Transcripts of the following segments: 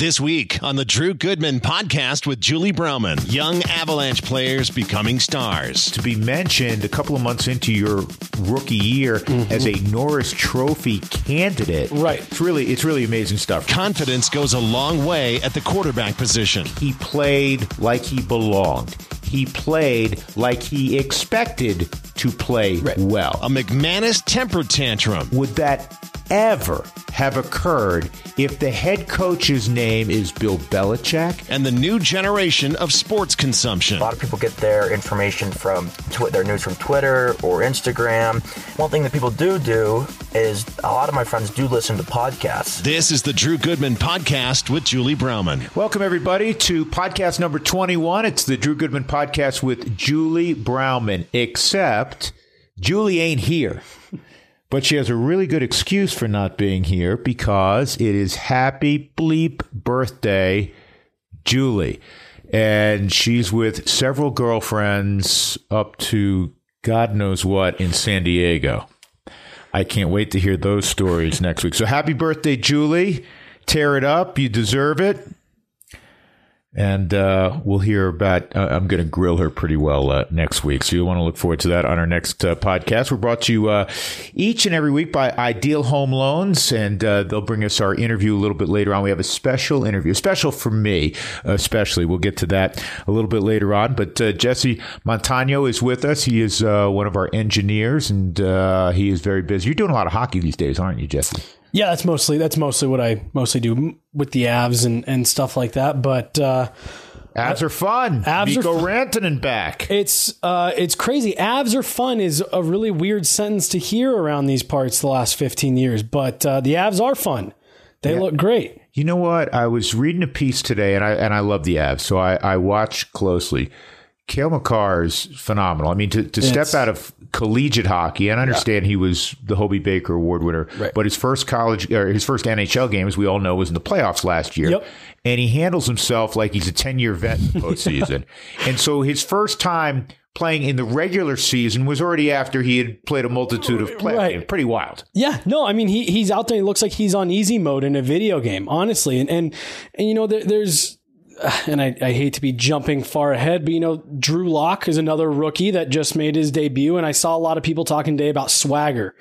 This week on the Drew Goodman podcast with Julie Browman, young Avalanche players becoming stars. to be mentioned a couple of months into your rookie year mm-hmm. as a Norris Trophy candidate. Right. It's really it's really amazing stuff. Confidence goes a long way at the quarterback position. He played like he belonged. He played like he expected to play well. A McManus temper tantrum. Would that ever have occurred if the head coach's name is Bill Belichick? and the new generation of sports consumption. A lot of people get their information from tw- their news from Twitter or Instagram. One thing that people do do is a lot of my friends do listen to podcasts. This is the Drew Goodman podcast with Julie Browman. Welcome, everybody, to podcast number 21. It's the Drew Goodman podcast with Julie Browman, except Julie ain't here. But she has a really good excuse for not being here because it is happy bleep birthday, Julie. And she's with several girlfriends up to God knows what in San Diego. I can't wait to hear those stories next week. So happy birthday, Julie. Tear it up. You deserve it. And uh, we'll hear about. Uh, I'm going to grill her pretty well uh, next week, so you'll want to look forward to that on our next uh, podcast. We're brought to you uh, each and every week by Ideal Home Loans, and uh, they'll bring us our interview a little bit later on. We have a special interview, special for me, especially. We'll get to that a little bit later on. But Jesse Montano is with us. He is one of our engineers, and uh, he is very busy. You're doing a lot of hockey these days, aren't you, Jesse? Yeah, that's mostly that's mostly what I mostly do with the Avs and, and stuff like that. But uh, Avs are fun. Avs are Mikko fun. Rantanen back. it's uh, it's crazy. Avs are fun is a really weird sentence to hear around these parts the last fifteen years. But uh, the Avs are fun. They look great. You know what? I was reading a piece today, and I and I love the Avs, so I, I watch closely. Cale Makar is phenomenal. I mean, to, to step out of collegiate hockey, and I understand he was the Hobey Baker Award winner, Right. but his first college or his first NHL game, as we all know, was in the playoffs last year. Yep. And he handles himself like he's a ten year vet in the postseason, and so his first time playing in the regular season was already after he had played a multitude of playoff Right. Pretty wild. Yeah, no, I mean he he's out there. He looks like he's on easy mode in a video game, honestly. And and and you know there, there's, and I, I hate to be jumping far ahead, but you know Drew Lock is another rookie that just made his debut, and I saw a lot of people talking today about swagger.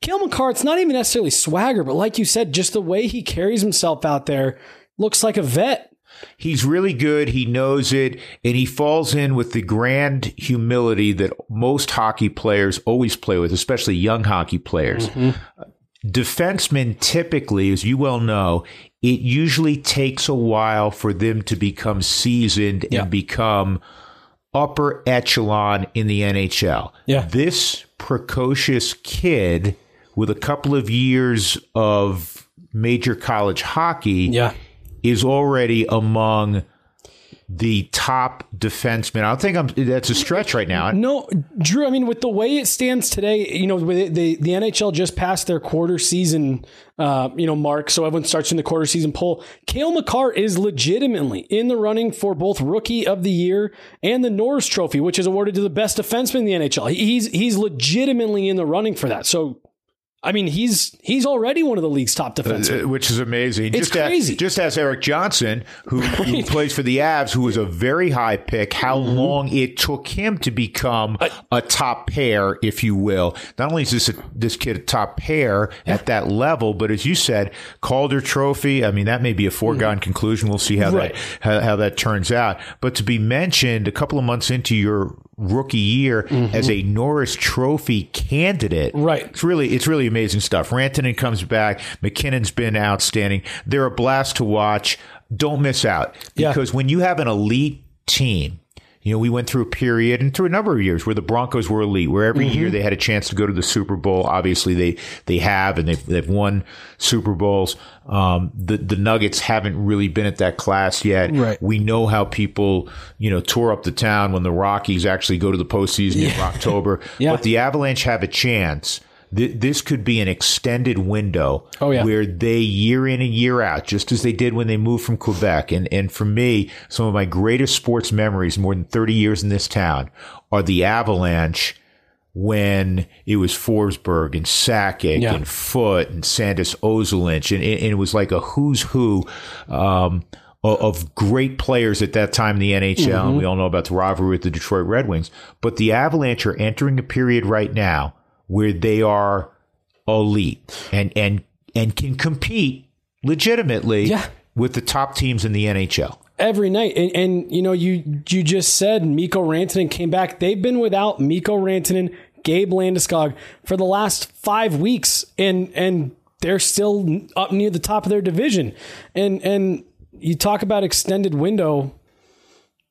Cale Makar, it's not even necessarily swagger, but like you said, just the way he carries himself out there looks like a vet. He's really good. He knows it, and he falls in with the grand humility that most hockey players always play with, especially young hockey players. Mm-hmm. Defensemen typically, as you well know, it usually takes a while for them to become seasoned Yeah. and become upper echelon in the NHL. Yeah. This precocious kid with a couple of years of major college hockey Yeah. is already among the top defensemen. I don't think I'm, that's a stretch right now. No, Drew. I mean, with the way it stands today, you know, with the the NHL just passed their quarter season, uh, you know, mark, so everyone starts in the quarter season poll. Cale Makar is legitimately in the running for both Rookie of the Year and the Norris Trophy, which is awarded to the best defenseman in the NHL. He's he's legitimately in the running for that. So. I mean, he's he's already one of the league's top defensemen. Uh, Which is amazing. It's just crazy. As, just as Erik Johnson, who, who plays for the Avs, who was a very high pick, how Mm-hmm. long it took him to become a top pair, if you will. Not only is this a, this kid a top pair at that level, but as you said, Calder Trophy. I mean, that may be a foregone conclusion. We'll see how Mm-hmm. Right. that how, how that turns out. But to be mentioned a couple of months into your rookie year as a Norris Trophy candidate, Mm-hmm. Right. it's really it's really amazing stuff. Rantanen comes back. MacKinnon's been outstanding. They're a blast to watch. Don't miss out Yeah. because when you have an elite team. You know, we went through a period and through a number of years where the Broncos were elite, where every Mm-hmm. year they had a chance to go to the Super Bowl. Obviously, they they have, and they've they've won Super Bowls. Um, the the Nuggets haven't really been at that class yet. Right. We know how people, you know, tore up the town when the Rockies actually go to the postseason in October. Yeah. But the Avalanche have a chance. Th- This could be an extended window Oh, yeah. where they year in and year out, just as they did when they moved from Quebec. And, and for me, some of my greatest sports memories, more than 30 years in this town, are the Avalanche when it was Forsberg and Sakic Yeah. and Foote and Sandis Ozolinsh, and, and it was like a who's who um, of great players at that time in the NHL. And we all know about the rivalry with the Detroit Red Wings. But the Avalanche are entering a period right now where they are elite and and and can compete legitimately Yeah. with the top teams in the NHL. every night. And, and you know, you you just said Mikko Rantanen came back. They've been without Mikko Rantanen, Gabe Landeskog for the last five weeks, and and they're still up near the top of their division. And and you talk about extended window.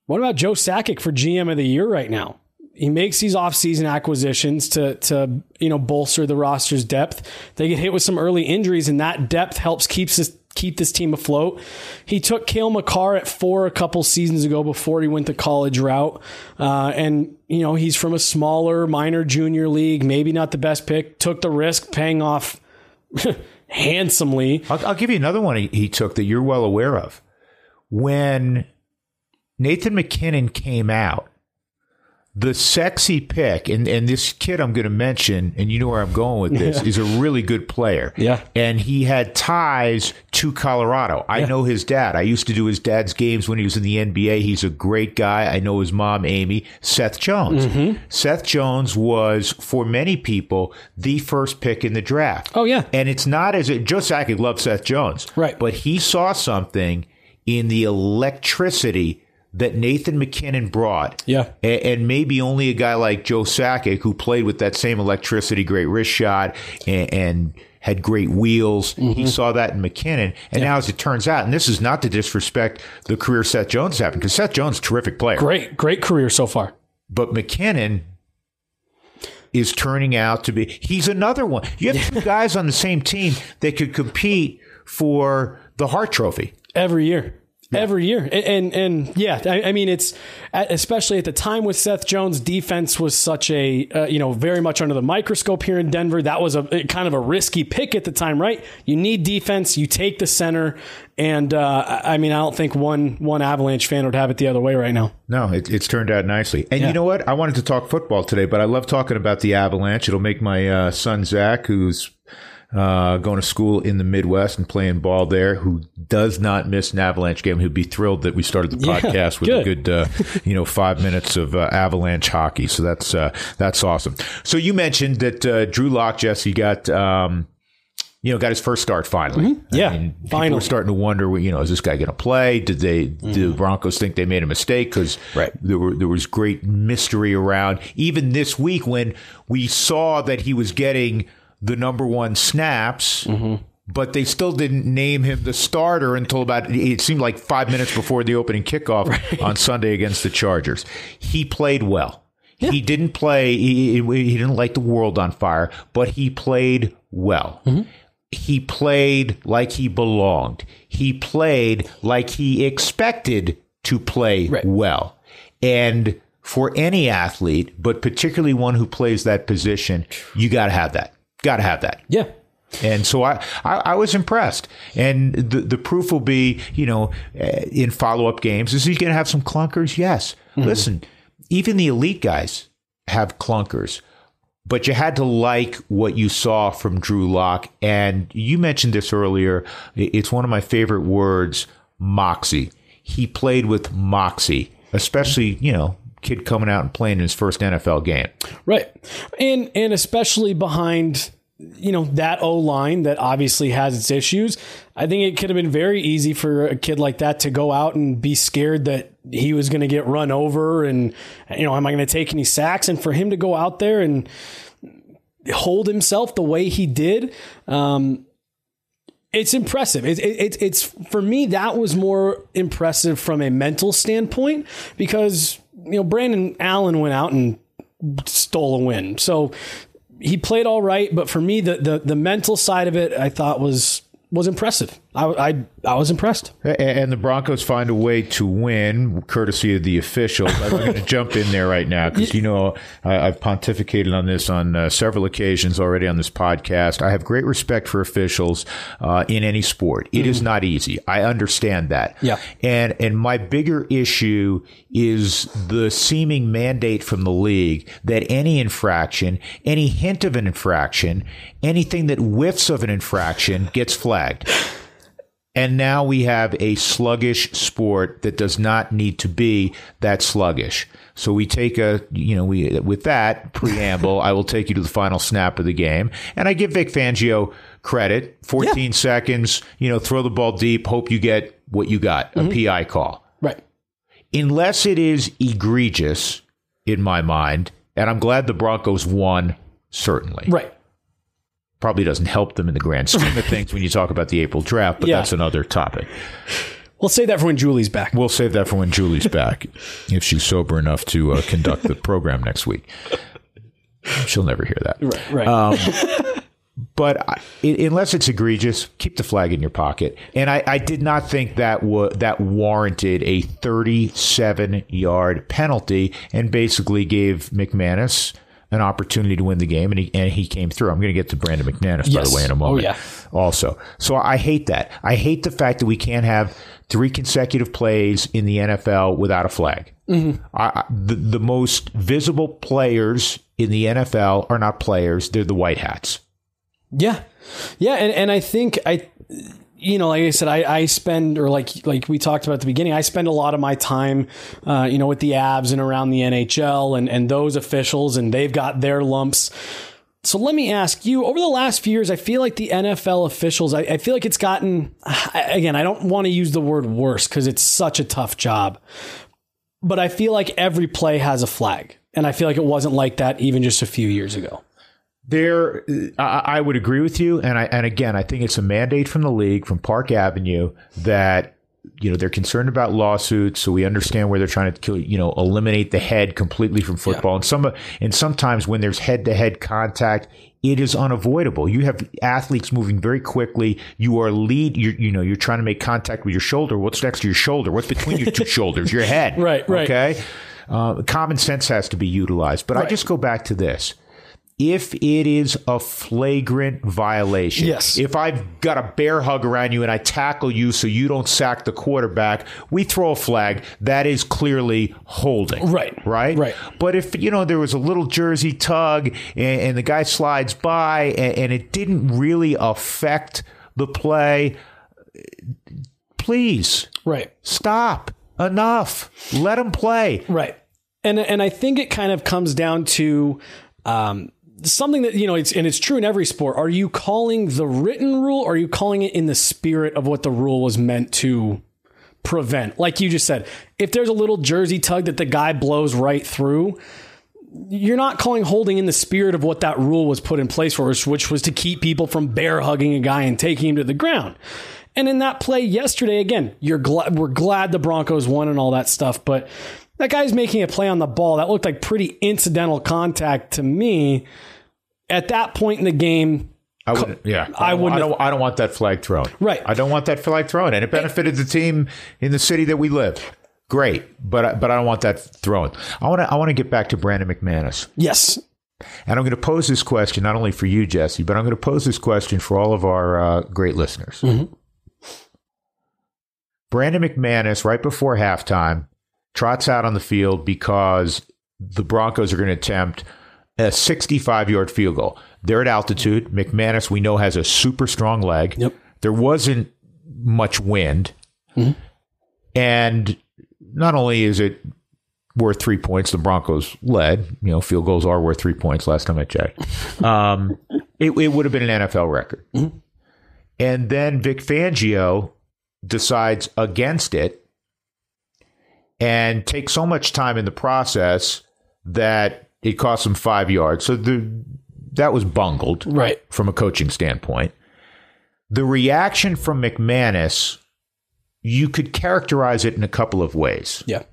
What about Joe Sakic for GM of the year right now? He makes these offseason acquisitions to to you know bolster the roster's depth. They get hit with some early injuries, and that depth helps keeps this keep this team afloat. He took Cale Makar at four a couple seasons ago before he went the college route, uh, and you know he's from a smaller minor junior league, maybe not the best pick. Took the risk, paying off handsomely. I'll, I'll give you another one he, he took that you're well aware of. When Nathan MacKinnon came out, the sexy pick, and, and this kid I'm going to mention, and you know where I'm going with this, is a really good player. Yeah. And he had ties to Colorado. I know his dad. I used to do his dad's games when he was in the NBA. He's a great guy. I know his mom, Amy. Seth Jones. Mm-hmm. Seth Jones was, for many people, the first pick in the draft. Oh, yeah. And it's not as it Joe Sakic loved Seth Jones. Right. But he saw something in the electricity that Nathan MacKinnon brought. Yeah. A- And, maybe only a guy like Joe Sakic, who played with that same electricity, great wrist shot, and, and had great wheels. Mm-hmm. He saw that in MacKinnon. And now, as it turns out, and this is not to disrespect the career Seth Jones having, because Seth Jones is terrific player. Great, great career so far. But MacKinnon is turning out to be he's another one. You have two guys on the same team that could compete for the Hart Trophy. every year. Every year, and and, and yeah, I, I mean it's especially at the time with Seth Jones, defense was such a uh, you know very much under the microscope here in Denver. That was a kind of a risky pick at the time, right? You need defense, you take the center, and uh, I mean I don't think one one Avalanche fan would have it the other way right now. No, it, it's turned out nicely. And you know what? I wanted to talk football today, but I love talking about the Avalanche. It'll make my uh, son Zach, who's uh, going to school in the Midwest and playing ball there, who does not miss an Avalanche game. He'd be thrilled that we started the podcast with a good. good, uh, you know, five minutes of uh, Avalanche hockey. So that's uh, that's awesome. So you mentioned that uh, Drew Lock, Jesse, got. Um, you know, got his first start finally. Mm-hmm. Yeah, people finally. were starting to wonder, you know, is this guy going to play? Did they? Did the Broncos think they made a mistake? Because Mm-hmm. Right. there were there was great mystery around. Even this week, when we saw that he was getting the number one snaps. Mm-hmm. But they still didn't name him the starter until about it seemed like five minutes before the opening kickoff on Sunday against the Chargers. He played well. He didn't play. He, he didn't light the world on fire, but he played well. He played like he belonged. He played like he expected to play well. And for any athlete, but particularly one who plays that position, you got to have that. Got to have that. Yeah, And so I, I, I was impressed. And the, the proof will be, you know, uh, in follow up games. Is he going to have some clunkers? Yes. Listen, even the elite guys have clunkers. But you had to like what you saw from Drew Lock. And you mentioned this earlier. It's one of my favorite words moxie. He played with moxie, especially, you know, kid coming out and playing in his first NFL game. Right. And and especially behind you know that O line that obviously has its issues. I think it could have been very easy for a kid like that to go out and be scared that he was going to get run over and you know am I going to take any sacks and for him to go out there and hold himself the way he did um it's impressive. It, it, it, it's for me that was more impressive from a mental standpoint because you know Brandon Allen went out and stole a win, so he played all right. But for me, the the, the mental side of it, I thought was was impressive. I, I, I was impressed. And the Broncos find a way to win, courtesy of the officials. I'm going to jump in there right now because you know I, have pontificated on this on uh, several occasions already on this podcast. I have great respect for officials uh, in any sport. It mm-hmm. is not easy. I understand that. Yeah. And and my bigger issue is the seeming mandate from the league that any infraction, any hint of an infraction, anything that whiffs of an infraction gets flagged. And now we have a sluggish sport that does not need to be that sluggish. So we take a, you know, we, with that preamble, I will take you to the final snap of the game. And I give Vic Fangio credit 14 yeah. seconds, you know, throw the ball deep, hope you get what you got, a mm-hmm. PI call. Right. Unless it is egregious in my mind, and I'm glad the Broncos won, certainly. Right probably doesn't help them in the grand scheme of things when you talk about the April draft, but yeah. that's another topic. We'll save that for when Julie's back. We'll save that for when Julie's back, if she's sober enough to uh, conduct the program next week. She'll never hear that. Right. right. Um, but I, unless it's egregious, keep the flag in your pocket. And I, I did not think that wa- that warranted a 37 yard penalty, and basically gave McManus an opportunity to win the game, and he and he came through. I'm going to get to Brandon McManus yes. by the way in a oh, moment. Oh, yeah. Also, so I hate that. I hate the fact that we can't have three consecutive plays in the NFL without a flag. Mm-hmm. I, the, the most visible players in the NFL are not players; they're the white hats. Yeah, yeah, and and I think I you know, like I said, I, I spend, or like like we talked about at the beginning, I spend a lot of my time, uh, you know, with the Avs and around the NHL and and those officials, and they've got their lumps. So let me ask you: over the last few years, I feel like the NFL officials, I, I feel like it's gotten. Again, I don't want to use the word worse because it's such a tough job, but I feel like every play has a flag, and I feel like it wasn't like that even just a few years ago. There, I, I would agree with you, and I and again, I think it's a mandate from the league, from Park Avenue, that you know they're concerned about lawsuits, so we understand where they're trying to kill, you know eliminate the head completely from football. Yeah. And some and sometimes when there's head to head contact, it is unavoidable. You have athletes moving very quickly. You are lead. You're, you know, you're trying to make contact with your shoulder. What's next to your shoulder? What's between your two shoulders? Your head. Right. Right. Okay. Uh, common sense has to be utilized. But right. I just go back to this if it is a flagrant violation. Yes. If I've got a bear hug around you and I tackle you so you don't sack the quarterback, we throw a flag. That is clearly holding. Right. Right? Right. But if, you know, there was a little jersey tug and, and the guy slides by and, and it didn't really affect the play, please. Right. Stop. Enough. Let him play. Right. And and I think it kind of comes down to um, something that you know it's and it's true in every sport. Are you calling the written rule? Or are you calling it in the spirit of what the rule was meant to prevent? Like you just said if there's a little jersey tug that the guy blows right through you're not calling holding in the spirit of what that rule was put in place for which was to keep people from bear hugging a guy and taking him to the ground. And in that play yesterday again you're glad we're glad the broncos won and all that stuff but that guy's making a play on the ball that looked like pretty incidental contact to me. At that point in the game, I would, yeah, I, I wouldn't. I don't, I don't want that flag thrown. Right. I don't want that flag thrown, and it benefited the team in the city that we live. Great, but but I don't want that thrown. I want to I want to get back to Brandon McManus. Yes. And I'm going to pose this question not only for you, Jesse, but I'm going to pose this question for all of our uh, great listeners. Mm-hmm. Brandon McManus, right before halftime, trots out on the field because the Broncos are going to attempt a 65 yard field goal. They're at altitude. McManus, we know, has a super strong leg. Yep. There wasn't much wind. Mm-hmm. And not only is it worth three points, the Broncos led. You know, field goals are worth three points last time I checked. Um, it, it, would have been an NFL record. Mm-hmm. And then Vic Fangio decides against it and take so much time in the process that it cost them five yards. So the, that was bungled, right, from a coaching standpoint. The reaction from McManus, you could characterize it in a couple of ways. Yeah,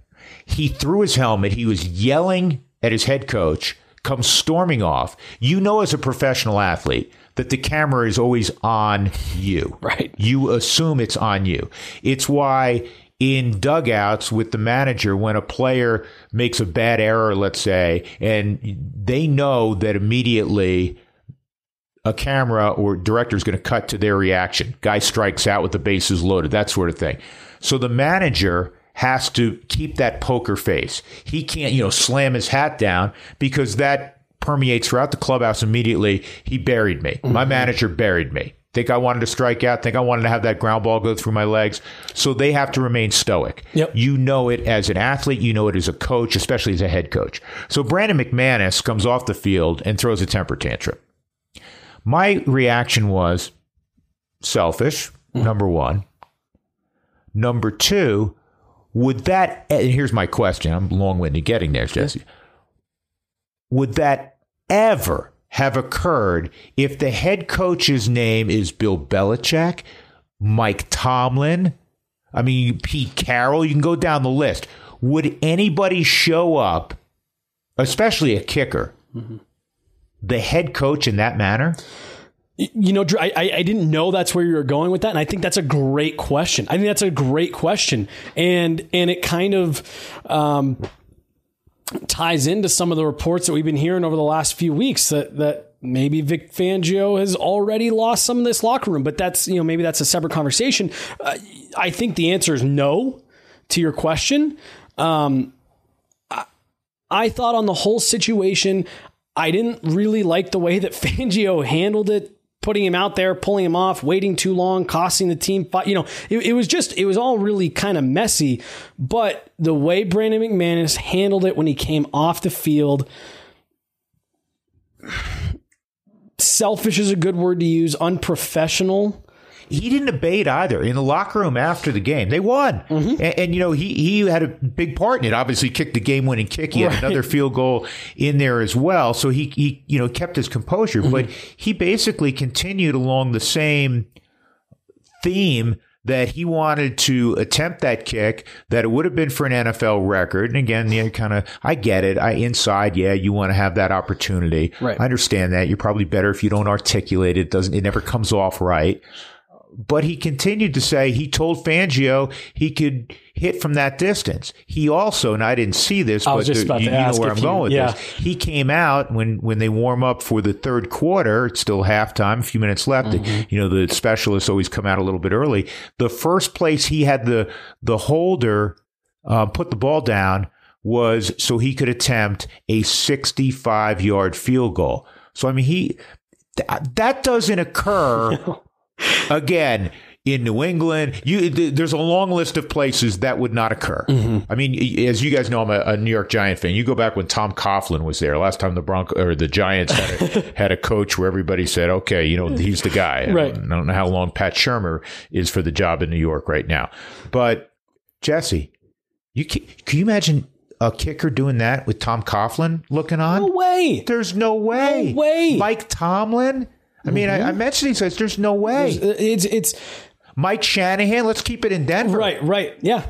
he threw his helmet. He was yelling at his head coach. Comes storming off. You know, as a professional athlete, that the camera is always on you. Right. You assume it's on you. It's why in dugouts with the manager when a player makes a bad error, let's say, and they know that immediately a camera or director is going to cut to their reaction. Guy strikes out with the bases loaded, that sort of thing. So the manager has to keep that poker face. He can't, you know, slam his hat down because that permeates throughout the clubhouse immediately. He buried me. Mm-hmm. My manager buried me. Think I wanted to strike out. Think I wanted to have that ground ball go through my legs. So they have to remain stoic. Yep. You know it as an athlete. You know it as a coach, especially as a head coach. So Brandon McManus comes off the field and throws a temper tantrum. My reaction was selfish, mm-hmm. number one. Number two, would that, and here's my question, I'm long winded getting there, Jesse. Would that ever have occurred if the head coach's name is Bill Belichick, Mike Tomlin, I mean, Pete Carroll, you can go down the list. Would anybody show up, especially a kicker, mm-hmm the head coach in that manner? You know, I, I didn't know that's where you were going with that, and I think that's a great question. I think that's a great question, and and it kind of um, ties into some of the reports that we've been hearing over the last few weeks that that maybe Vic Fangio has already lost some of this locker room, but that's you know maybe that's a separate conversation. Uh, I think the answer is no to your question. Um, I, I thought on the whole situation, I didn't really like the way that Fangio handled it putting him out there, pulling him off, waiting too long, costing the team. You know, it, it was just, it was all really kind of messy. But the way Brandon McManus handled it when he came off the field, selfish is a good word to use, unprofessional he didn't abate either in the locker room after the game. They won, mm-hmm. and, and, you know he he had a big part in it. Obviously, kicked the game winning kick. He had another field goal in there as well. So he he you know kept his composure, mm-hmm. but he basically continued along the same theme that he wanted to attempt that kick, that it would have been for an NFL record. And again, you know, kind of, I get it. I inside, yeah, you want to have that opportunity. Right. I understand that. You're probably better if you don't articulate it. Doesn't, it never comes off right. But he continued to say he told Fangio he could hit from that distance. He also, and I didn't see this, but the, you, you know where I'm going with yeah. this. He came out when when they warm up for the third quarter. It's still halftime, a few minutes left. Mm-hmm. You know the specialists always come out a little bit early. The first place he had the the holder uh, put the ball down was so he could attempt a 65 yard field goal. So I mean he that doesn't occur Again, in New England, you there's a long list of places that would not occur. Mm-hmm. I mean, as you guys know, I'm a, a, New York Giant fan. You go back when Tom Coughlin was there. Last time the Bronco or the Giants had a, had a coach where everybody said, "Okay, you know, he's the guy." I, right. don't, I don't know how long Pat Shurmur is for the job in New York right now, but Jesse, you can, can you imagine a kicker doing that with Tom Coughlin looking on? No way. There's no way. No way. Mike Tomlin. I mean, mm-hmm. I, I, mentioned he says there's no way. There's, uh, it's it's Mike Shanahan. Let's keep it in Denver. Right, right, yeah.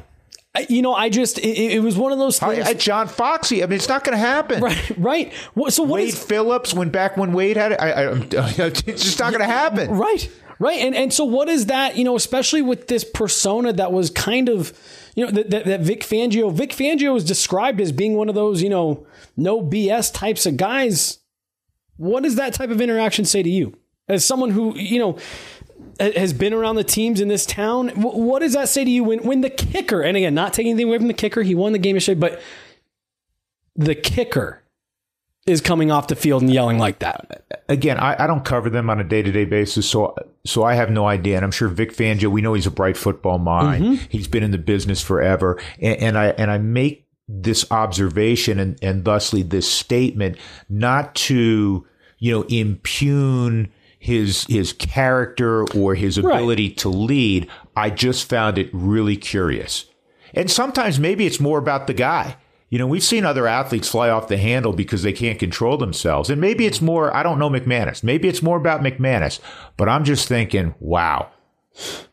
I, you know, I just it, it, was one of those things. I, John Foxy. I mean, it's not going to happen. Right, right. So what Wade is, Phillips went back when Wade had it. I, it's just not going to happen. Right, right. And and so what is that? You know, especially with this persona that was kind of you know that, that, that Vic Fangio. Vic Fangio was described as being one of those you know no BS types of guys. What does that type of interaction say to you? As someone who you know has been around the teams in this town, what does that say to you when when the kicker? And again, not taking anything away from the kicker, he won the game yesterday, but the kicker is coming off the field and yelling like that. Again, I, I don't cover them on a day to day basis, so so I have no idea. And I'm sure Vic Fangio, we know he's a bright football mind. Mm-hmm. He's been in the business forever, and, and I and I make this observation and and thusly this statement not to you know impugn his his character or his ability right. to lead. I just found it really curious. And sometimes maybe it's more about the guy. You know, we've seen other athletes fly off the handle because they can't control themselves. And maybe it's more, I don't know McManus. Maybe it's more about McManus. But I'm just thinking, wow.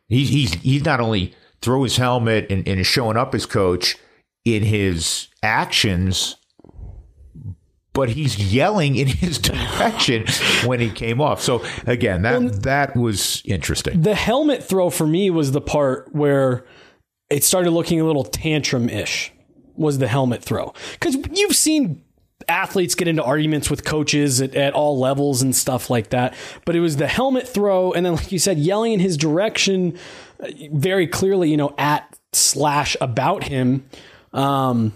He's he's he's not only throw his helmet and, and is showing up as coach in his actions, but he's yelling in his direction when he came off. So again, that that was interesting. The helmet throw for me was the part where it started looking a little tantrum ish. Was the helmet throw because you've seen athletes get into arguments with coaches at, at, all levels and stuff like that. But it was the helmet throw, and then like you said, yelling in his direction, uh, very clearly, you know, at slash about him. Um,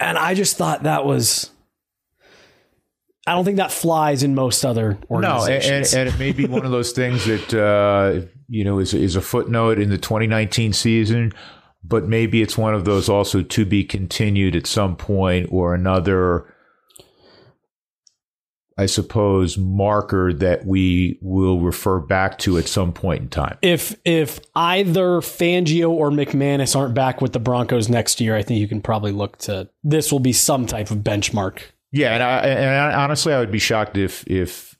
and I just thought that was I don't think that flies in most other organizations. No, and, and it may be one of those things that uh, you know is is a footnote in the 2019 season, but maybe it's one of those also to be continued at some point or another. I suppose marker that we will refer back to at some point in time. If if either Fangio or McManus aren't back with the Broncos next year, I think you can probably look to this will be some type of benchmark yeah, and I, and honestly, I would be shocked if if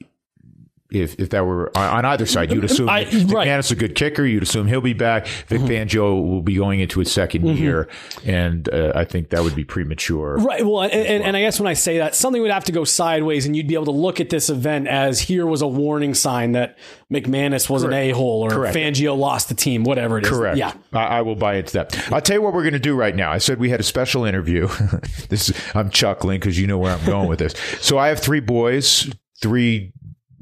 if if that were on, either side. You'd assume I, right. McManus a good kicker. You'd assume he'll be back. Vic mm-hmm. Fangio will be going into his 2nd mm-hmm. year, and uh, I think that would be premature. Right. Well and, and, and, I guess when I say that, something would have to go sideways, and you'd be able to look at this event as here was a warning sign that McManus was Correct. an a hole or Correct. Fangio lost the team, whatever it is. Correct. Yeah, I, I will buy into that. I'll tell you what we're going to do right now. I said we had a special interview. this is, I'm chuckling because you know where I'm going with this. So I have three boys, three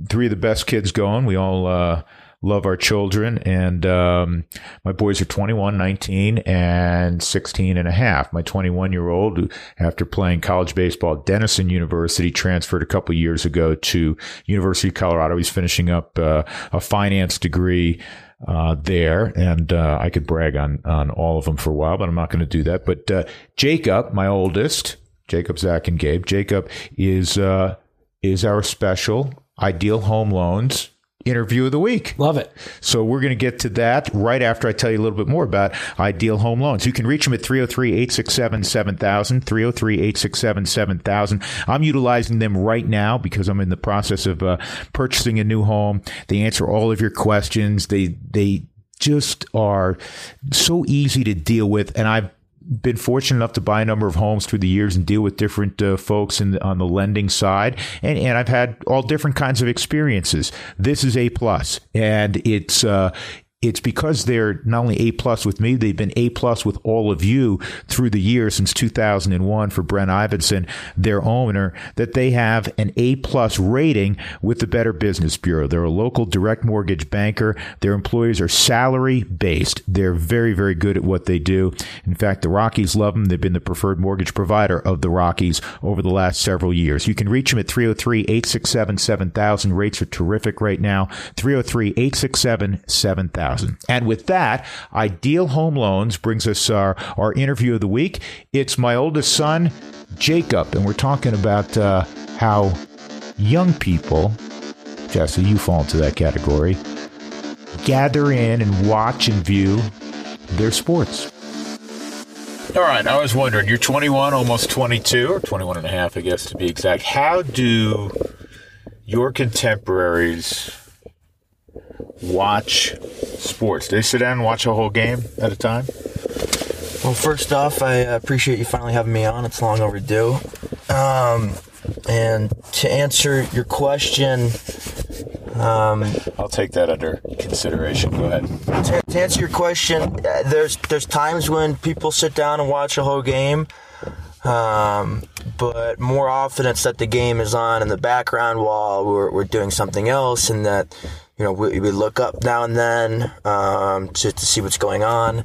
three of the best kids going. We all uh, love our children. And um, my boys are 21, 19, and 16 and a half. My 21 year old, after playing college baseball at Denison University, transferred a couple years ago to University of Colorado. He's finishing up uh, a finance degree. Uh, there, and uh, I could brag on on all of them for a while, but I'm not going to do that. But uh, Jacob, my oldest, Jacob, Zach, and Gabe. Jacob is uh, is our special Ideal Home Loans interview of the week. Love it. So we're going to get to that right after I tell you a little bit more about Ideal Home Loans. You can reach them at 303-867-7000, 303-867-7000. I'm utilizing them right now because I'm in the process of uh, purchasing a new home. They answer all of your questions. They they just are so easy to deal with and I've been fortunate enough to buy a number of homes through the years and deal with different uh, folks in on the lending side, and, and I've had all different kinds of experiences. This is a plus, and it's uh, it's because they're not only A plus with me, they've been A plus with all of you through the years since 2001 for Brent Ivinson, their owner, that they have an A plus rating with the Better Business Bureau. They're a local direct mortgage banker. Their employees are salary based. They're very, very good at what they do. In fact, the Rockies love them. They've been the preferred mortgage provider of the Rockies over the last several years. You can reach them at 303 867 7000. Rates are terrific right now. 303 867 7000. And with that, Ideal Home Loans brings us our, our interview of the week. It's my oldest son, Jacob, and we're talking about uh, how young people, Jesse, you fall into that category, gather in and watch and view their sports. All right, I was wondering, you're 21, almost 22, or 21 and a half, I guess to be exact. How do your contemporaries watch sports? Do they sit down and watch a whole game at a time? Well, first off, I appreciate you finally having me on. It's long overdue. Um, and to answer your question, um, I'll take that under consideration. Go ahead. To, to, answer your question, uh, there's there's times when people sit down and watch a whole game, um, but more often it's that the game is on in the background while we're, we're doing something else, and that you know, we, we look up now and then um, to, to see what's going on.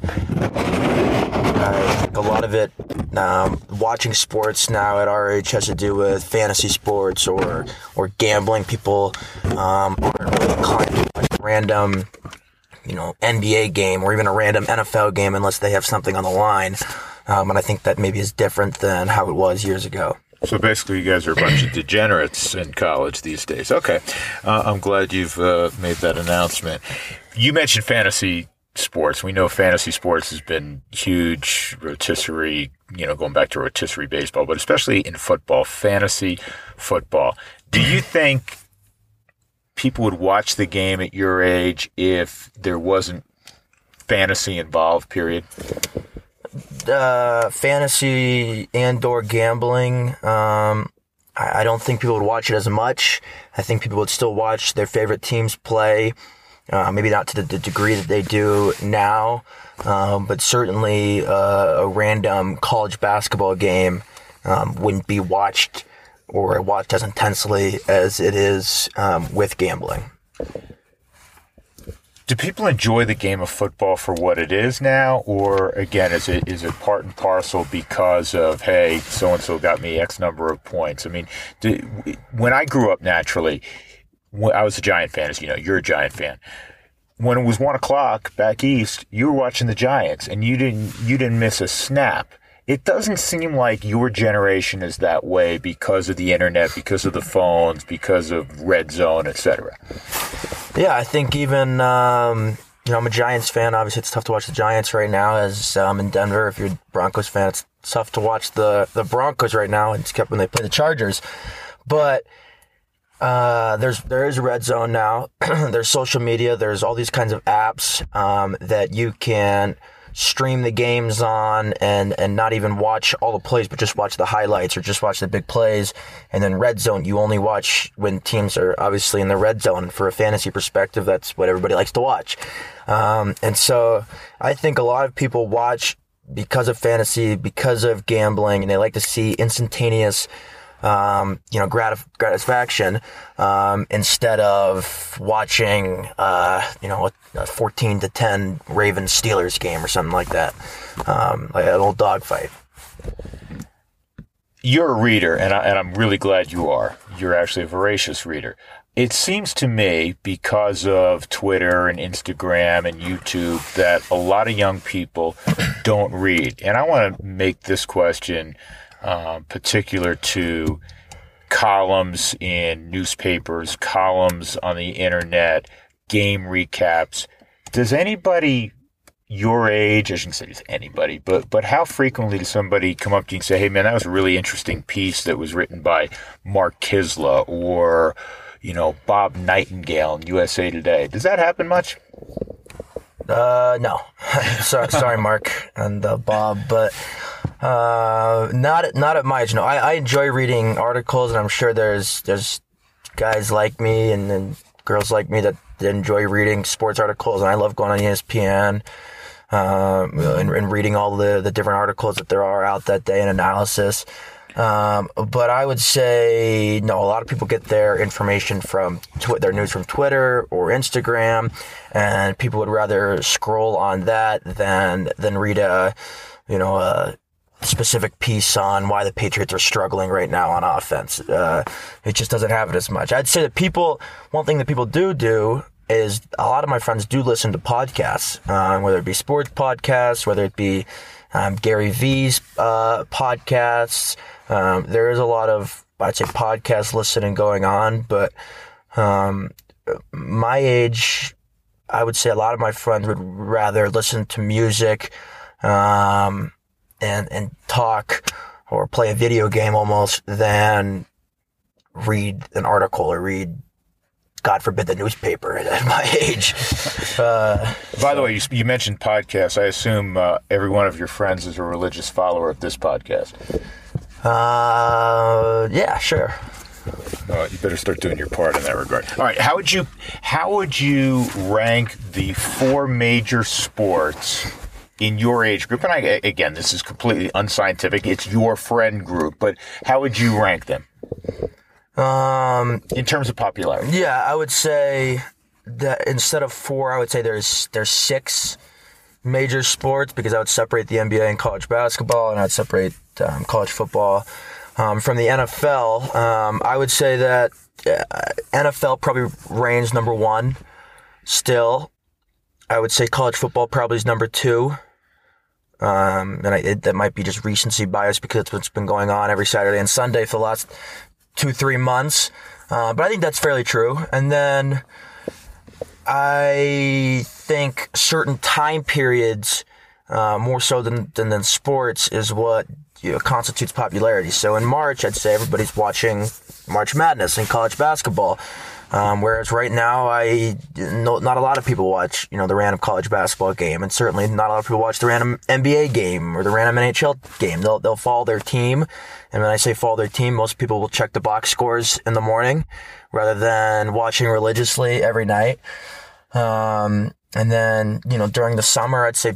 Think a lot of it, um, watching sports now at our age, has to do with fantasy sports or or gambling. People um, aren't really inclined to watch random, you know, NBA game or even a random NFL game unless they have something on the line. Um, and I think that maybe is different than how it was years ago. So basically, you guys are a bunch of degenerates in college these days. Okay. Uh, I'm glad you've uh, made that announcement. You mentioned fantasy sports. We know fantasy sports has been huge rotisserie, you know, going back to rotisserie baseball, but especially in football, fantasy football. Do you think people would watch the game at your age if there wasn't fantasy involved, period? Uh, fantasy and or gambling. Um, I, I don't think people would watch it as much. I think people would still watch their favorite teams play. Uh, maybe not to the, the, degree that they do now, um, but certainly uh, a random college basketball game um, wouldn't be watched or watched as intensely as it is um, with gambling. Do people enjoy the game of football for what it is now, or again, is it is it part and parcel because of hey, so and so got me X number of points? I mean, do, when I grew up, naturally, I was a Giant fan, as you know, you're a Giant fan. When it was one o'clock back east, you were watching the Giants, and you didn't you didn't miss a snap. It doesn't seem like your generation is that way because of the internet, because of the phones, because of red zone, etc. Yeah, I think even um, you know I'm a Giants fan. Obviously, it's tough to watch the Giants right now. As I'm um, in Denver, if you're a Broncos fan, it's tough to watch the the Broncos right now. It's kept when they play the Chargers, but uh, there's there is red zone now. there's social media. There's all these kinds of apps um, that you can stream the games on and and not even watch all the plays, but just watch the highlights or just watch the big plays. And then red zone, you only watch when teams are obviously in the red zone. For a fantasy perspective, that's what everybody likes to watch. Um, and so I think a lot of people watch because of fantasy, because of gambling, and they like to see instantaneous um, you know, gratif- gratification um, instead of watching, uh, you know, a, a 14 to 10 Ravens Steelers game or something like that, um, like an old dogfight. You're a reader, and, I, and I'm really glad you are. You're actually a voracious reader. It seems to me, because of Twitter and Instagram and YouTube, that a lot of young people don't read. And I want to make this question um, particular to columns in newspapers, columns on the internet, game recaps. Does anybody your age, I shouldn't say anybody, but but how frequently does somebody come up to you and say, "Hey, man, that was a really interesting piece that was written by Mark Kiszla or you know Bob Nightingale in USA Today"? Does that happen much? Uh, no. sorry, sorry, Mark and uh, Bob, but uh, not not at my age. No, I, I enjoy reading articles, and I'm sure there's there's guys like me and, and girls like me that, that enjoy reading sports articles, and I love going on ESPN. Um, and, and, reading all the, the different articles that there are out that day and analysis. Um, but I would say no. A lot of people get their information from tw- their news from Twitter or Instagram, and people would rather scroll on that than than read a you know a specific piece on why the Patriots are struggling right now on offense. Uh, it just doesn't have it as much. I'd say that people, one thing that people do do is a lot of my friends do listen to podcasts, uh, whether it be sports podcasts, whether it be um, Gary Vee's uh, podcasts. Um, there is a lot of, I'd say, podcast listening going on, but um, my age, I would say a lot of my friends would rather listen to music. Um, and, and talk or play a video game almost than read an article or read God forbid the newspaper at my age. Uh, By the way, you, you, mentioned podcasts. I assume uh, every one of your friends is a religious follower of this podcast. Uh, yeah, sure. Uh, you better start doing your part in that regard. All right, how would you how would you rank the four major sports in your age group, and I, again, this is completely unscientific. It's your friend group, but how would you rank them? Um, in terms of popularity. Yeah, I would say that instead of four, I would say there's there's six major sports because I would separate the NBA and college basketball, and I'd separate um, college football um, from the NFL. Um, I would say that uh, NFL probably reigns number one. Still, I would say college football probably is number two. Um, and I, it, that might be just recency bias because it's what's been going on every Saturday and Sunday for the last two, three months. Uh, but I think that's fairly true. And then I think certain time periods uh, more so than, than than sports is what you know, constitutes popularity. So in March, I'd say everybody's watching March Madness in college basketball. Um, whereas right now, I no, not a lot of people watch, you know, the random college basketball game, and certainly not a lot of people watch the random NBA game or the random NHL game. They'll they'll follow their team, and when I say follow their team, most people will check the box scores in the morning rather than watching religiously every night. Um, and then you know during the summer, I'd say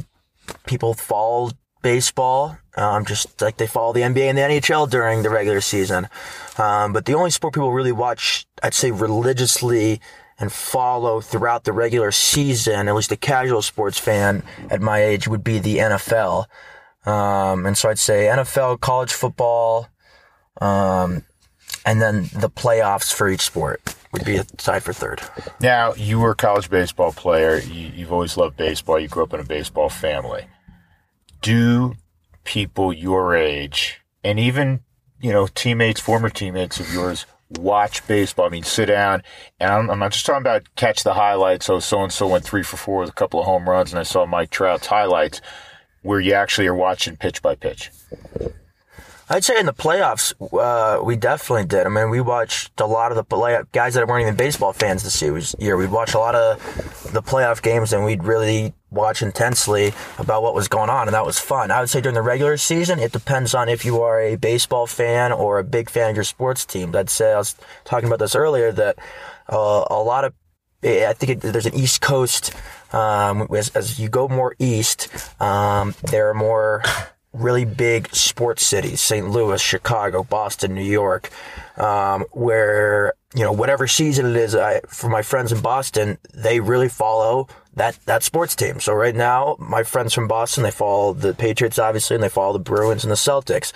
people follow baseball, um, just like they follow the NBA and the NHL during the regular season. Um, but the only sport people really watch, I'd say religiously and follow throughout the regular season, at least a casual sports fan at my age, would be the NFL. Um, and so I'd say NFL, college football, um, and then the playoffs for each sport would be tied for third. Now, you were a college baseball player. You, you've always loved baseball. You grew up in a baseball family. Do people your age and even, you know, teammates, former teammates of yours watch baseball? I mean, sit down and I'm, I'm not just talking about catch the highlights. So so and so went three for four with a couple of home runs and I saw Mike Trout's highlights where you actually are watching pitch by pitch. I'd say in the playoffs, uh, we definitely did. I mean, we watched a lot of the play- guys that weren't even baseball fans this year. We'd watch a lot of the playoff games, and we'd really watch intensely about what was going on, and that was fun. I would say during the regular season, it depends on if you are a baseball fan or a big fan of your sports team. I'd say I was talking about this earlier that uh, a lot of I think it, there's an East Coast. Um, as, as, you go more east, um, there are more really big sports cities, St. Louis, Chicago, Boston, New York, um, where, you know, whatever season it is, I, for my friends in Boston, they really follow that that sports team. So right now, my friends from Boston, they follow the Patriots obviously, and they follow the Bruins and the Celtics,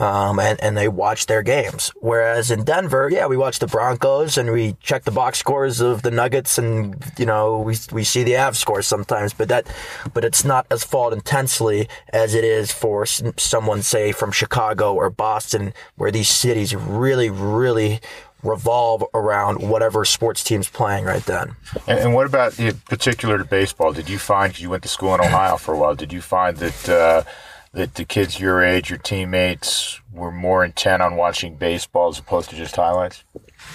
um, and and they watch their games. Whereas in Denver, yeah, we watch the Broncos and we check the box scores of the Nuggets, and you know we we see the Avs scores sometimes, but that but it's not as followed intensely as it is for someone say from Chicago or Boston, where these cities really really revolve around whatever sports team's playing right then. And, and what about the particular to baseball? Did you find you went to school in Ohio for a while? Did you find that uh, that the kids your age, your teammates, were more intent on watching baseball as opposed to just highlights?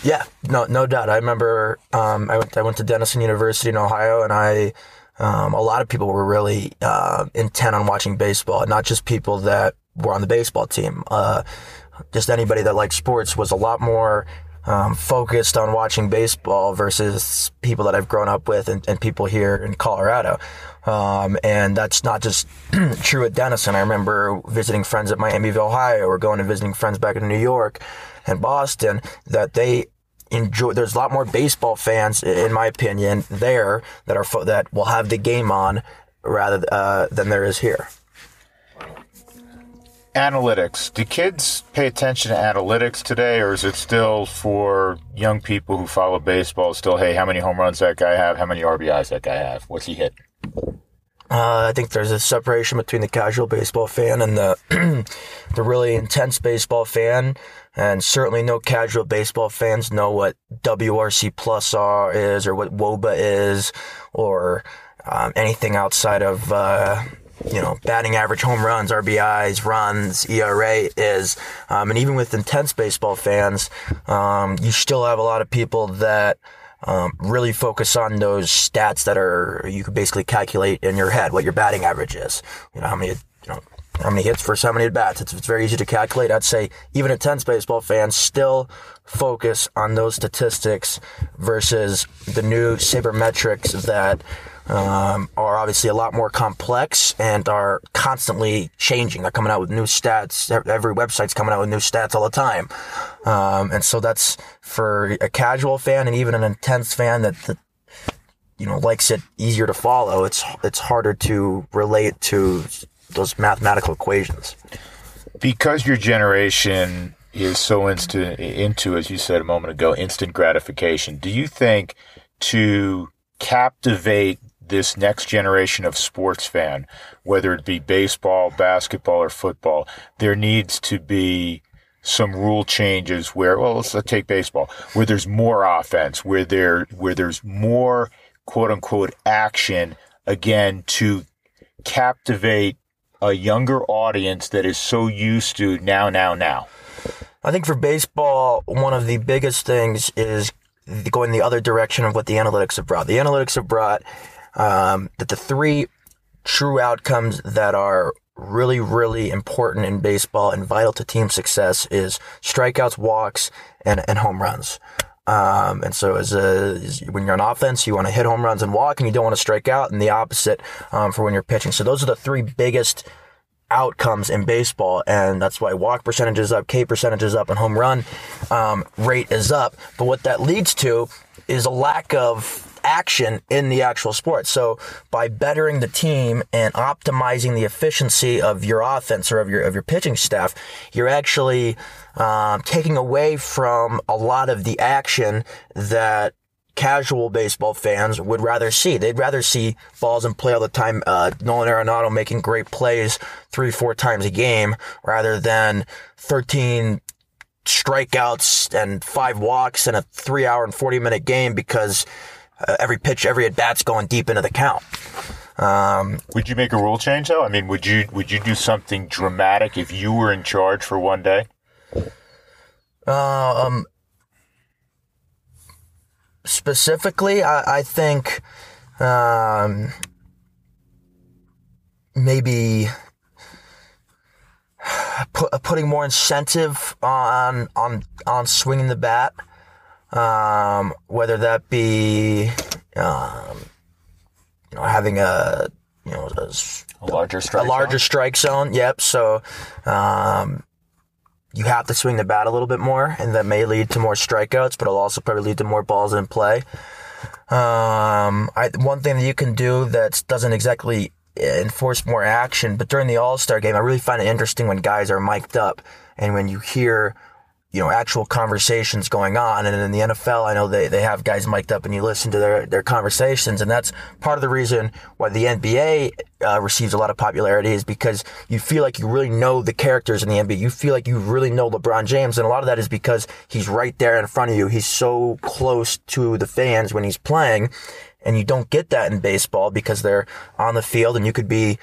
Yeah, no, no doubt. I remember um, I went I went to Denison University in Ohio, and I. Um, a lot of people were really uh, intent on watching baseball, not just people that were on the baseball team. Uh, just anybody that liked sports was a lot more um, focused on watching baseball versus people that I've grown up with and, and people here in Colorado. Um, and that's not just true at Denison. I remember visiting friends at Miami, Ohio, or going and visiting friends back in New York and Boston that they enjoy. There's a lot more baseball fans, in my opinion, there that are that will have the game on rather uh, than there is here analytics. Do kids pay attention to analytics today, or is it still for young people who follow baseball? Still, hey, how many home runs that guy have? How many RBIs that guy have? What's he hit? Uh, I think there's a separation between the casual baseball fan and the the really intense baseball fan, and certainly no casual baseball fans know what WRC plus R is or what WOBA is or um, anything outside of uh, you know, batting average, home runs, RBIs, runs, ERA is. Um, and even with intense baseball fans, um, you still have a lot of people that um, really focus on those stats that are you could basically calculate in your head what your batting average is. You know how many you know how many hits versus how many at bats. It's, it's very easy to calculate. I'd say even intense baseball fans still focus on those statistics versus the new sabermetrics that um, are obviously a lot more complex and are constantly changing. They're coming out with new stats. Every website's coming out with new stats all the time. Um, and so that's for a casual fan and even an intense fan that, that, you know, likes it easier to follow. It's, it's harder to relate to those mathematical equations. Because your generation is so into, into, as you said a moment ago, instant gratification, do you think to captivate this next generation of sports fan, whether it be baseball, basketball, or football, there needs to be some rule changes where, well, let's, let's take baseball, where there's more offense, where there, where there's more quote unquote action again to captivate a younger audience that is so used to now, now, now? I think for baseball, one of the biggest things is going the other direction of what the analytics have brought. The analytics have brought um, that the three true outcomes that are really, really important in baseball and vital to team success is strikeouts, walks, and, and home runs. Um, and so as a, as when you're on offense, you want to hit home runs and walk and you don't want to strike out and the opposite, um, for when you're pitching. So those are the three biggest outcomes in baseball. And that's why walk percentage is up, K percentage is up and home run, um, rate is up. But what that leads to is a lack of action in the actual sport. So by bettering the team and optimizing the efficiency of your offense or of your of your pitching staff, you're actually um, taking away from a lot of the action that casual baseball fans would rather see. They'd rather see balls in play all the time. Uh, Nolan Arenado making great plays three, four times a game rather than 13 strikeouts and five walks in a three hour and 40 minute game because uh, every pitch, every at bat's going deep into the count. Um, would you make a rule change though? I mean, would you would you do something dramatic if you were in charge for one day? Uh, um, specifically, I, I think um, maybe put, putting more incentive on on on swinging the bat um, whether that be um, you know having a you know a, a larger strike a larger zone. strike zone. Yep. So um, you have to swing the bat a little bit more, and that may lead to more strikeouts, but it'll also probably lead to more balls in play. Um, I, one thing that you can do that doesn't exactly enforce more action, but during the All Star game, I really find it interesting when guys are mic'd up and when you hear you know, actual conversations going on. And in the NFL, I know they, they have guys mic'd up and you listen to their, their conversations. And that's part of the reason why the NBA uh, receives a lot of popularity is because you feel like you really know the characters in the NBA. You feel like you really know LeBron James. And a lot of that is because he's right there in front of you. He's so close to the fans when he's playing. And you don't get that in baseball because they're on the field and you could be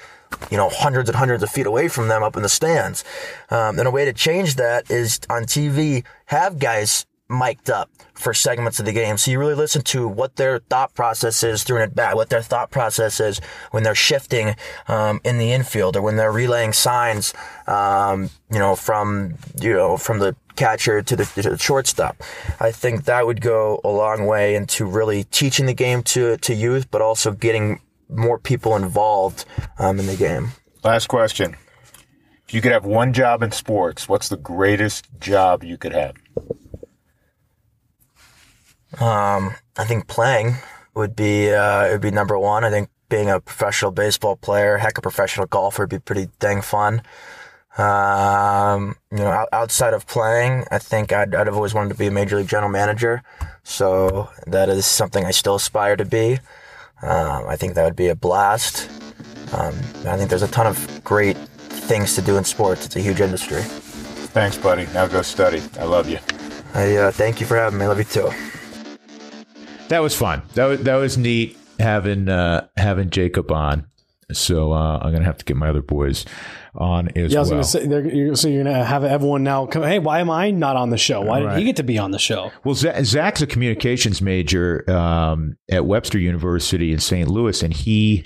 you know, hundreds and hundreds of feet away from them up in the stands. Um, and a way to change that is on TV, have guys mic'd up for segments of the game. So you really listen to what their thought process is through an at bat, what their thought process is when they're shifting um, in the infield or when they're relaying signs, um, you know, from you know from the catcher to the, to the, shortstop. I think that would go a long way into really teaching the game to to youth, but also getting more people involved um, in the game. Last question. If you could have one job in sports, what's the greatest job you could have? Um, I think playing would be uh, would be number one. I think being a professional baseball player, heck, a professional golfer would be pretty dang fun. Um, you know, outside of playing, I think I'd, I'd have always wanted to be a major league general manager. So that is something I still aspire to be. Um, I think that would be a blast. Um, I think there's a ton of great things to do in sports. It's a huge industry. Thanks, buddy. Now go study. I love you. I uh, thank you for having me. I love you too. That was fun. That was, that was neat having uh, having Jacob on. So uh, I'm gonna have to get my other boys on as yeah, well. say, you're, so you're gonna have everyone now come. Hey, why am I not on the show? Why did he get to be on the show? Well, Zach's a communications major um, at Webster University in St. Louis, and he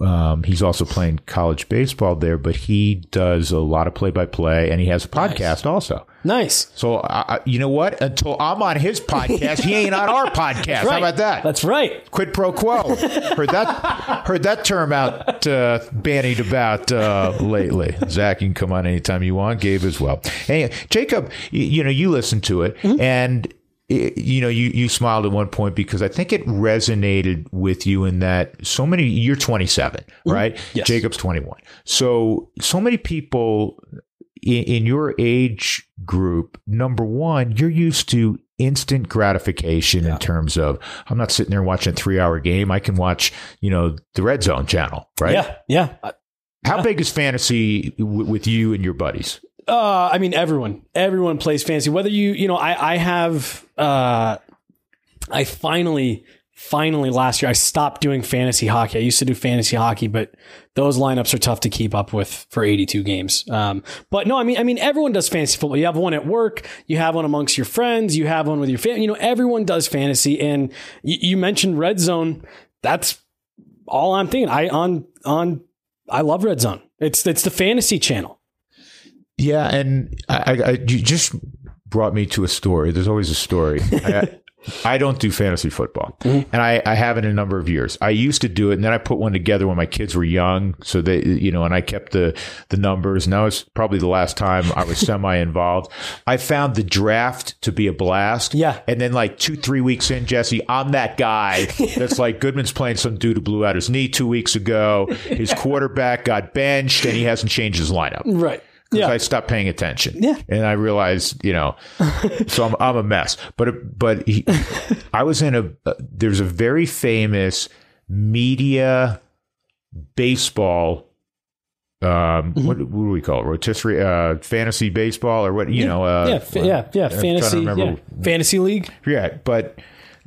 um, he's also playing college baseball there. But he does a lot of play by play, and he has a podcast also. Nice. So, I- you know what? Until I'm on his podcast, he ain't on our podcast. How about that? That's right. Quid pro quo. heard that? Heard that term out uh, bandied about uh, lately. Zach, you can come on anytime you want. Gabe as well. Hey, Jacob, you, you know you listen to it, and i- you know you you smiled at one point because I think it resonated with you in that so many. You're 27, mm-hmm. right? Yes. Jacob's 21. So so many people in, in your age group, number one, you're used to instant gratification in terms of I'm not sitting there watching a three hour game. I can watch, you know, the red zone channel, right? Yeah. Yeah. How big is fantasy w- with you and your buddies? Uh, I mean, everyone, everyone plays fantasy. Whether you, you know, I, I have, uh, I finally, finally last year I stopped doing fantasy hockey. I used to do fantasy hockey, but those lineups are tough to keep up with for 82 games. Um, but no, I mean, I mean, everyone does fantasy football. You have one at work, you have one amongst your friends, you have one with your family. You know, everyone does fantasy. And you, you mentioned red zone. That's all I'm thinking. I on on. I love red zone. It's it's the fantasy channel. Yeah, and I, I, you just brought me to a story. There's always a story. I, I don't do fantasy football, mm-hmm. and I, I haven't in a number of years. I used to do it, and then I put one together when my kids were young, so they, you know, and I kept the the numbers. And that was probably the last time I was semi involved. I found the draft to be a blast. Yeah, and then like two, three weeks in, Jesse, I'm that guy that's like Goodman's playing some dude who blew out his knee two weeks ago. His quarterback got benched, and he hasn't changed his lineup. Right because yeah. I stopped paying attention. Yeah. And I realized, you know, so I'm, I'm a mess. But, but he, I was in a, uh, there's a very famous media baseball, um, mm-hmm. what, what, do we call it? Rotisserie, uh, fantasy baseball or what, you yeah. know, uh, yeah, fa- yeah, yeah, fantasy, yeah. fantasy league. Yeah. But,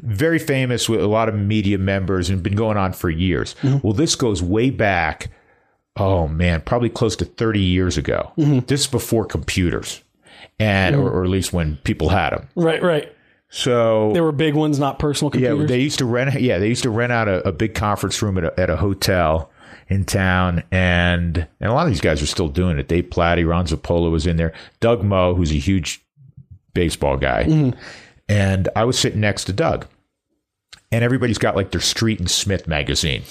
very famous with a lot of media members and been going on for years. Mm-hmm. Well, this goes way back oh man, probably close to 30 years ago. Mm-hmm. This is before computers, and mm-hmm. or, or, at least when people had them. Right, right. So there were big ones, not personal computers. Yeah, they used to rent. Yeah, they used to rent out a, a big conference room at a, at a hotel in town, and and a lot of these guys are still doing it. Dave Plati, Ron Zappolo was in there. Doug Moe, who's a huge baseball guy, mm-hmm. and I was sitting next to Doug and everybody's got like their Street and Smith magazine.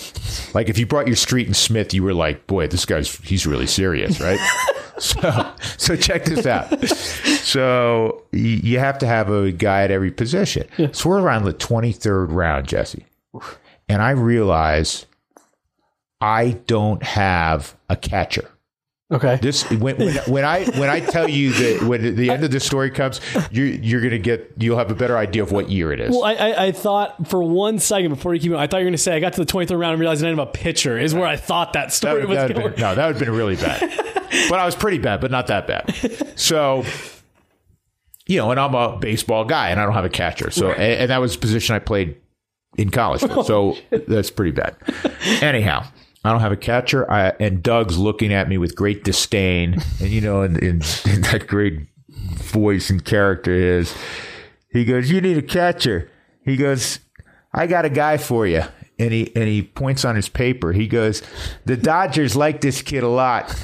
Like if you brought your Street and Smith, you were like, boy, this guy's he's really serious, right? so so check this out. So you have to have a guy at every position. Yeah. So we're around the twenty third round, Jesse, and I realize I don't have a catcher. Okay. This when, when, when I when I tell you that when the end of the story comes, you you're gonna get you'll have a better idea of what year it is. Well, I, I, I thought for one second before you keep going, I thought you were gonna say I got to the 23rd round and realized I didn't have a pitcher. Is where I thought that story that, was that going. Been, no, that would have been really bad. but I was pretty bad, but not that bad. So. You know, and I'm a baseball guy, and I don't have a catcher. So, right. and, and that was the position I played in college. Oh, so that's pretty bad. Anyhow, I don't have a catcher. I, and Doug's looking at me with great disdain. And, you know, in, in, in that great voice and character is, he goes, You need a catcher. He goes, I got a guy for you. And he, and he points on his paper. He goes, The Dodgers like this kid a lot.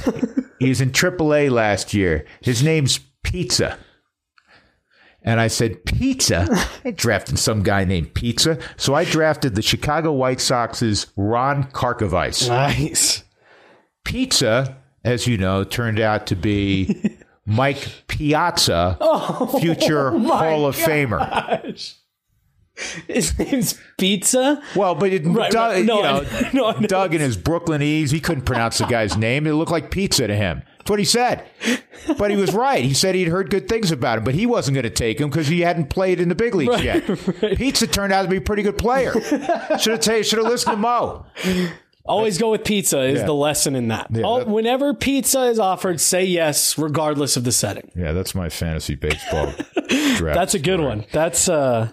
He's in AAA last year. His name's Pizza. And I said, Pizza? I drafted some guy named Pizza. So I drafted the Chicago White Sox's Ron Karkovice. Nice. Pizza, as you know, turned out to be Mike Piazza, oh, future oh Hall of gosh. Famer. His name's Pizza. Well, but it, right, Doug, right. No, you know, I, no, I. Doug in his Brooklynese, he couldn't pronounce the guy's name. It looked like pizza to him. That's what he said. But he was right. He said he'd heard good things about him, but he wasn't going to take him because he hadn't played in the big leagues right, yet. Right. Pizza turned out to be a pretty good player. Should have taken, should have listened to Moe. Always go with pizza is yeah. the lesson in that. Yeah, All, that. Whenever pizza is offered, say yes, regardless of the setting. Yeah, that's my fantasy baseball draft. That's a good story. one. That's uh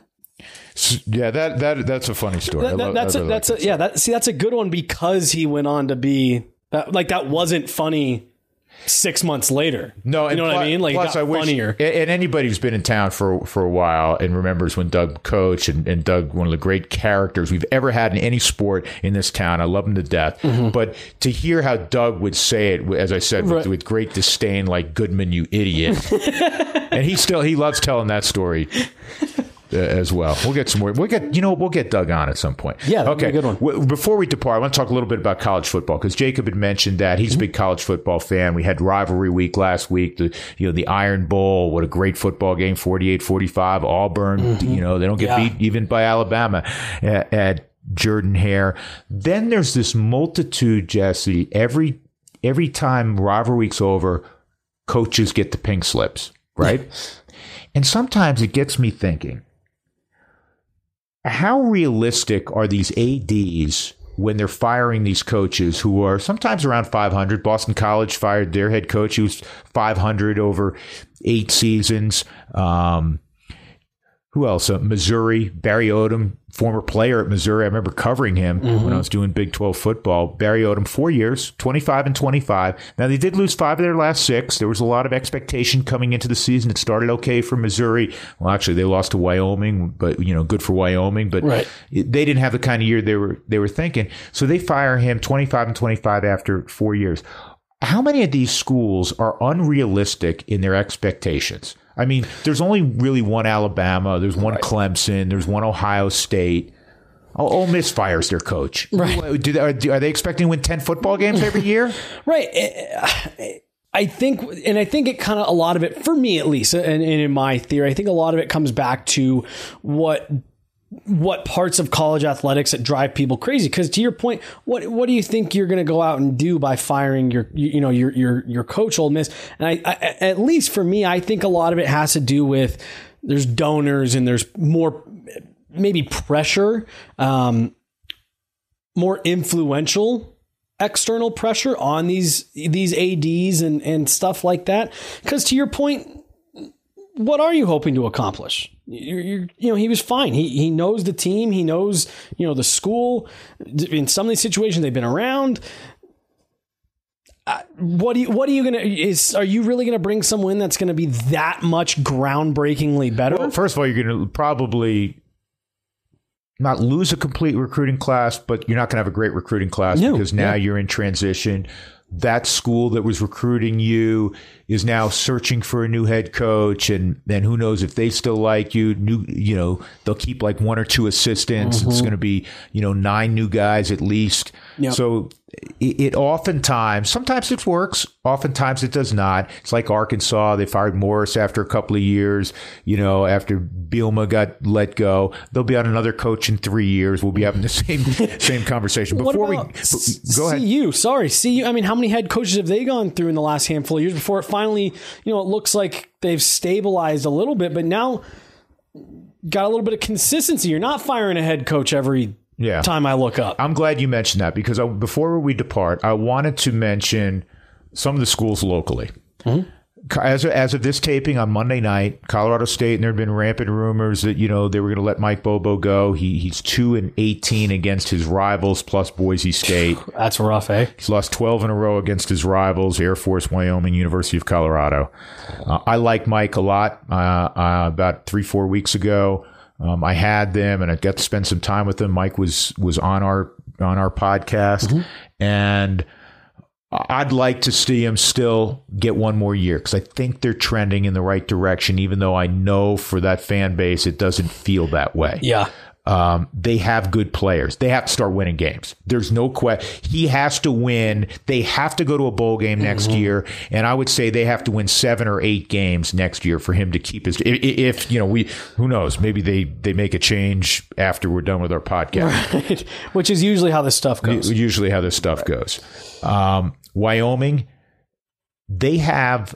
yeah, that that that's a funny story. That, that, that's a, that's a, yeah. That see, that's a good one because he went on to be that like that wasn't funny six months later. No, you know plus, what I mean. Like plus, I wish, funnier. And anybody who's been in town for for a while and remembers when Doug coached and, and Doug, one of the great characters we've ever had in any sport in this town. I love him to death. Mm-hmm. But to hear how Doug would say it, as I said, right. with, with great disdain, like Goodman, you idiot. and he still he loves telling that story as well. We'll get some more. We'll get you know we'll get Doug on at some point. Yeah, okay. good one. Before we depart, I want to talk a little bit about college football because Jacob had mentioned that he's mm-hmm. a big college football fan. We had rivalry week last week. The you know the Iron Bowl. What a great football game. 48-45. Auburn. Mm-hmm. You know they don't get yeah. beat even by Alabama at, at Jordan Hare. Then there's this multitude, Jesse. Every every time rivalry week's over, coaches get the pink slips, right? and sometimes it gets me thinking how realistic are these ADs when they're firing these coaches who are sometimes around 500? Boston College fired their head coach who's 500 over eight seasons. Um, who else? Uh, Missouri, Barry Odom, former player at Missouri. I remember covering him Mm-hmm. when I was doing Big 12 football. Barry Odom, four years, 25 and 25. Now, they did lose five of their last six. There was a lot of expectation coming into the season. It started okay for Missouri. Well, actually, they lost to Wyoming, but, you know, good for Wyoming. But Right. they didn't have the kind of year they were they were thinking. So they fire him 25 and 25 after four years. How many of these schools are unrealistic in their expectations? I mean, there's only really one Alabama, there's one Clemson, there's one Ohio State. Oh, Ole Miss fires their coach. Right. Do they, are, are they expecting to win 10 football games every year? Right. Eh, I think, and I think it kind of a lot of it, for me at least, and, and in my theory, I think a lot of it comes back to what what parts of college athletics that drive people crazy. Because to your point, what what do you think you're going to go out and do by firing your you, know your your your coach, Ole Miss? And I, I at least for me, I think a lot of it has to do with there's donors and there's more maybe pressure, um, more influential external pressure on these these ads and and stuff like that because to your point what are you hoping to accomplish? You're, you're, you know he was fine. He he knows the team. He knows you know the school. In some of these situations they've been around. Uh, what do you what are you gonna is are you really gonna bring someone that's gonna be that much groundbreakingly better? Well, first of all, you're going to probably not lose a complete recruiting class, but you're not going to have a great recruiting class No, because now yeah. you're in transition. That school that was recruiting you is now searching for a new head coach, and then who knows if they still like you? New, you know, they'll keep like one or two assistants. It's mm-hmm. going to be you know nine new guys at least. Yep. So it, it oftentimes, sometimes it works, oftentimes it does not. It's like Arkansas; they fired Morris after a couple of years. You know, after Bielema got let go, they'll be on another coach in three years. We'll be having the same same conversation. Before we go ahead, CU? Sorry, CU. I mean, how many head coaches have they gone through in the last handful of years before it finally, you know, it looks like they've stabilized a little bit, but now got a little bit of consistency. You're not firing a head coach every Yeah. time I look up. I'm glad you mentioned that because I, before we depart, I wanted to mention some of the schools locally. Mm-hmm. As of, as of this taping on Monday night, Colorado State, and there have been rampant rumors that you know they were going to let Mike Bobo go. He he's two and eighteen against his rivals, plus Boise State. That's rough, eh? He's lost 12 in a row against his rivals, Air Force, Wyoming, University of Colorado. Uh, I like Mike a lot. Uh, uh, about three, four weeks ago, um, I had them and I got to spend some time with them. Mike was, was on our, on our podcast and I'd like to see him still get one more year because I think they're trending in the right direction, even though I know for that fan base, it doesn't feel that way. Yeah. Um, they have good players. They have to start winning games. There's no question. He has to win. They have to go to a bowl game next year, and I would say they have to win seven or eight games next year for him to keep his. i- i- If you know, we who knows? Maybe they they make a change after we're done with our podcast. Which is usually how this stuff goes. Usually, how this stuff goes. Um, Wyoming, they have.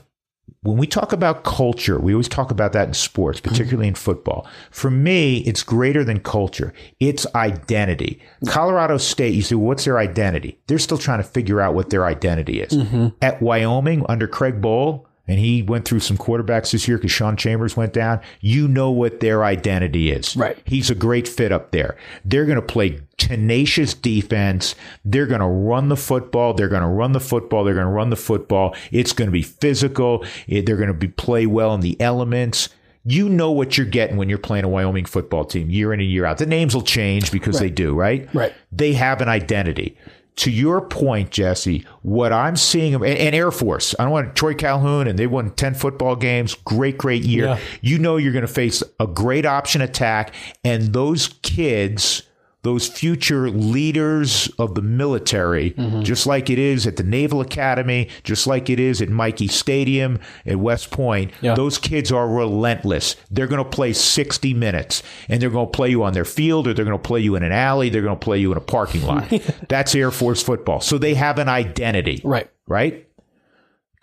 When we talk about culture, we always talk about that in sports, particularly in football. For me, it's greater than culture. It's identity. Colorado State, you say, what's their identity? They're still trying to figure out what their identity is. At Wyoming, under Craig Bohl, and he went through some quarterbacks this year because Sean Chambers went down. You know what their identity is. Right. He's a great fit up there. They're going to play tenacious defense. They're going to run the football. They're going to run the football. They're going to run the football. It's going to be physical. They're going to be play well in the elements. You know what you're getting when you're playing a Wyoming football team year in and year out. The names will change because they do, right? Right. They have an identity. To your point, Jesse, what I'm seeing, and, and Air Force, I don't want Troy Calhoun, and they won 10 football games. Great, great year. Yeah. You know you're going to face a great option attack, and those kids, those future leaders of the military, mm-hmm. just like it is at the Naval Academy, just like it is at Michie Stadium at West Point, Yeah. those kids are relentless. They're going to play 60 minutes and they're going to play you on their field or they're going to play you in an alley. They're going to play you in a parking lot. That's Air Force football. So they have an identity. Right. Right?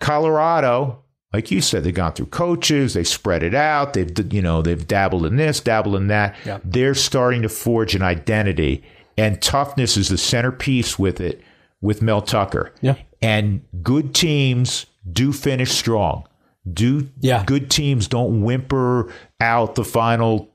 Colorado, like you said, they've gone through coaches, they spread it out, they've you know, they've dabbled in this, dabbled in that. They're starting to forge an identity. And toughness is the centerpiece with it with Mel Tucker. Yeah. And good teams do finish strong. Do Yeah. good teams don't whimper out the final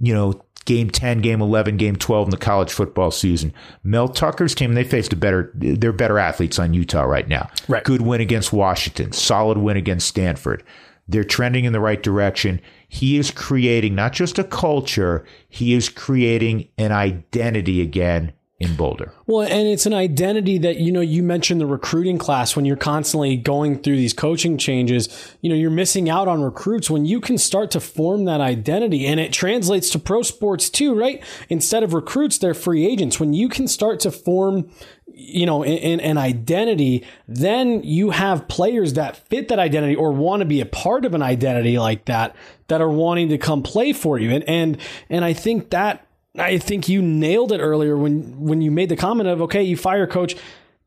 you know, game 10, game 11, game 12 in the college football season. Mel Tucker's team, they faced a better, they're better athletes on Utah right now. Right. Good win against Washington, solid win against Stanford. They're trending in the right direction. He is creating not just a culture, he is creating an identity again in Boulder. Well, and it's an identity that, you know, you mentioned the recruiting class when you're constantly going through these coaching changes, you know, you're missing out on recruits when you can start to form that identity and it translates to pro sports too, right? Instead of recruits, they're free agents. When you can start to form, you know, an, an identity, then you have players that fit that identity or want to be a part of an identity like that, that are wanting to come play for you. And, and, and I think that I think you nailed it earlier when when you made the comment of okay, you fire coach.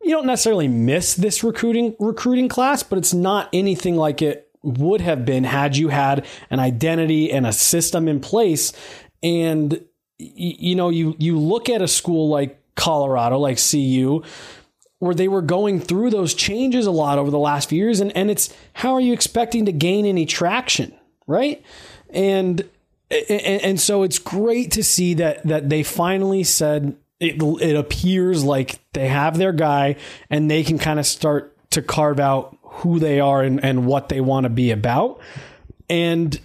You don't necessarily miss this recruiting recruiting class, but it's not anything like it would have been had you had an identity and a system in place. And you know, you you look at a school like Colorado, like CU, where they were going through those changes a lot over the last few years, and, and it's how are you expecting to gain any traction, right? And and, and, so it's great to see that that they finally said it, it appears like they have their guy and they can kind of start to carve out who they are and, and what they want to be about. And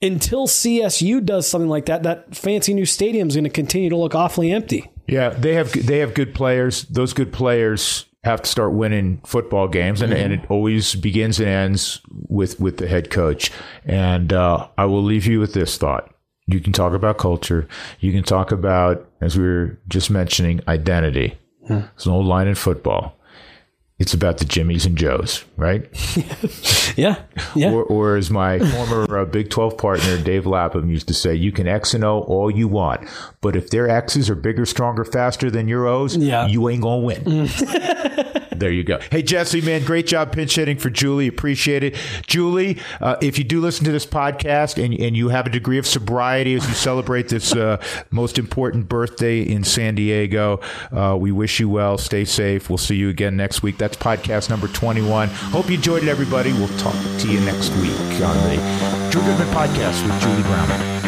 until CSU does something like that, that fancy new stadium is going to continue to look awfully empty. Yeah, they have they have good players. Those good players have to start winning football games, and, mm-hmm. and it always begins and ends with with the head coach. And uh, I will leave you with this thought: you can talk about culture, you can talk about, as we were just mentioning, identity. Hmm. There's an old line in football. It's about the Jimmies and Joes, right? yeah, yeah. Or, or as my former uh, Big 12 partner Dave Lapham used to say, you can X and O all you want, but if their X's are bigger, stronger, faster than your O's, yeah. you ain't gonna win. There you go. Hey, Jesse, man, great job pinch hitting for Julie. Appreciate it. Julie, uh, if you do listen to this podcast and, and you have a degree of sobriety as you celebrate this uh, most important birthday in San Diego, uh, we wish you well. Stay safe. We'll see you again next week. That's podcast number 21. Hope you enjoyed it, everybody. We'll talk to you next week on the Drew Goodman podcast with Julie Browman.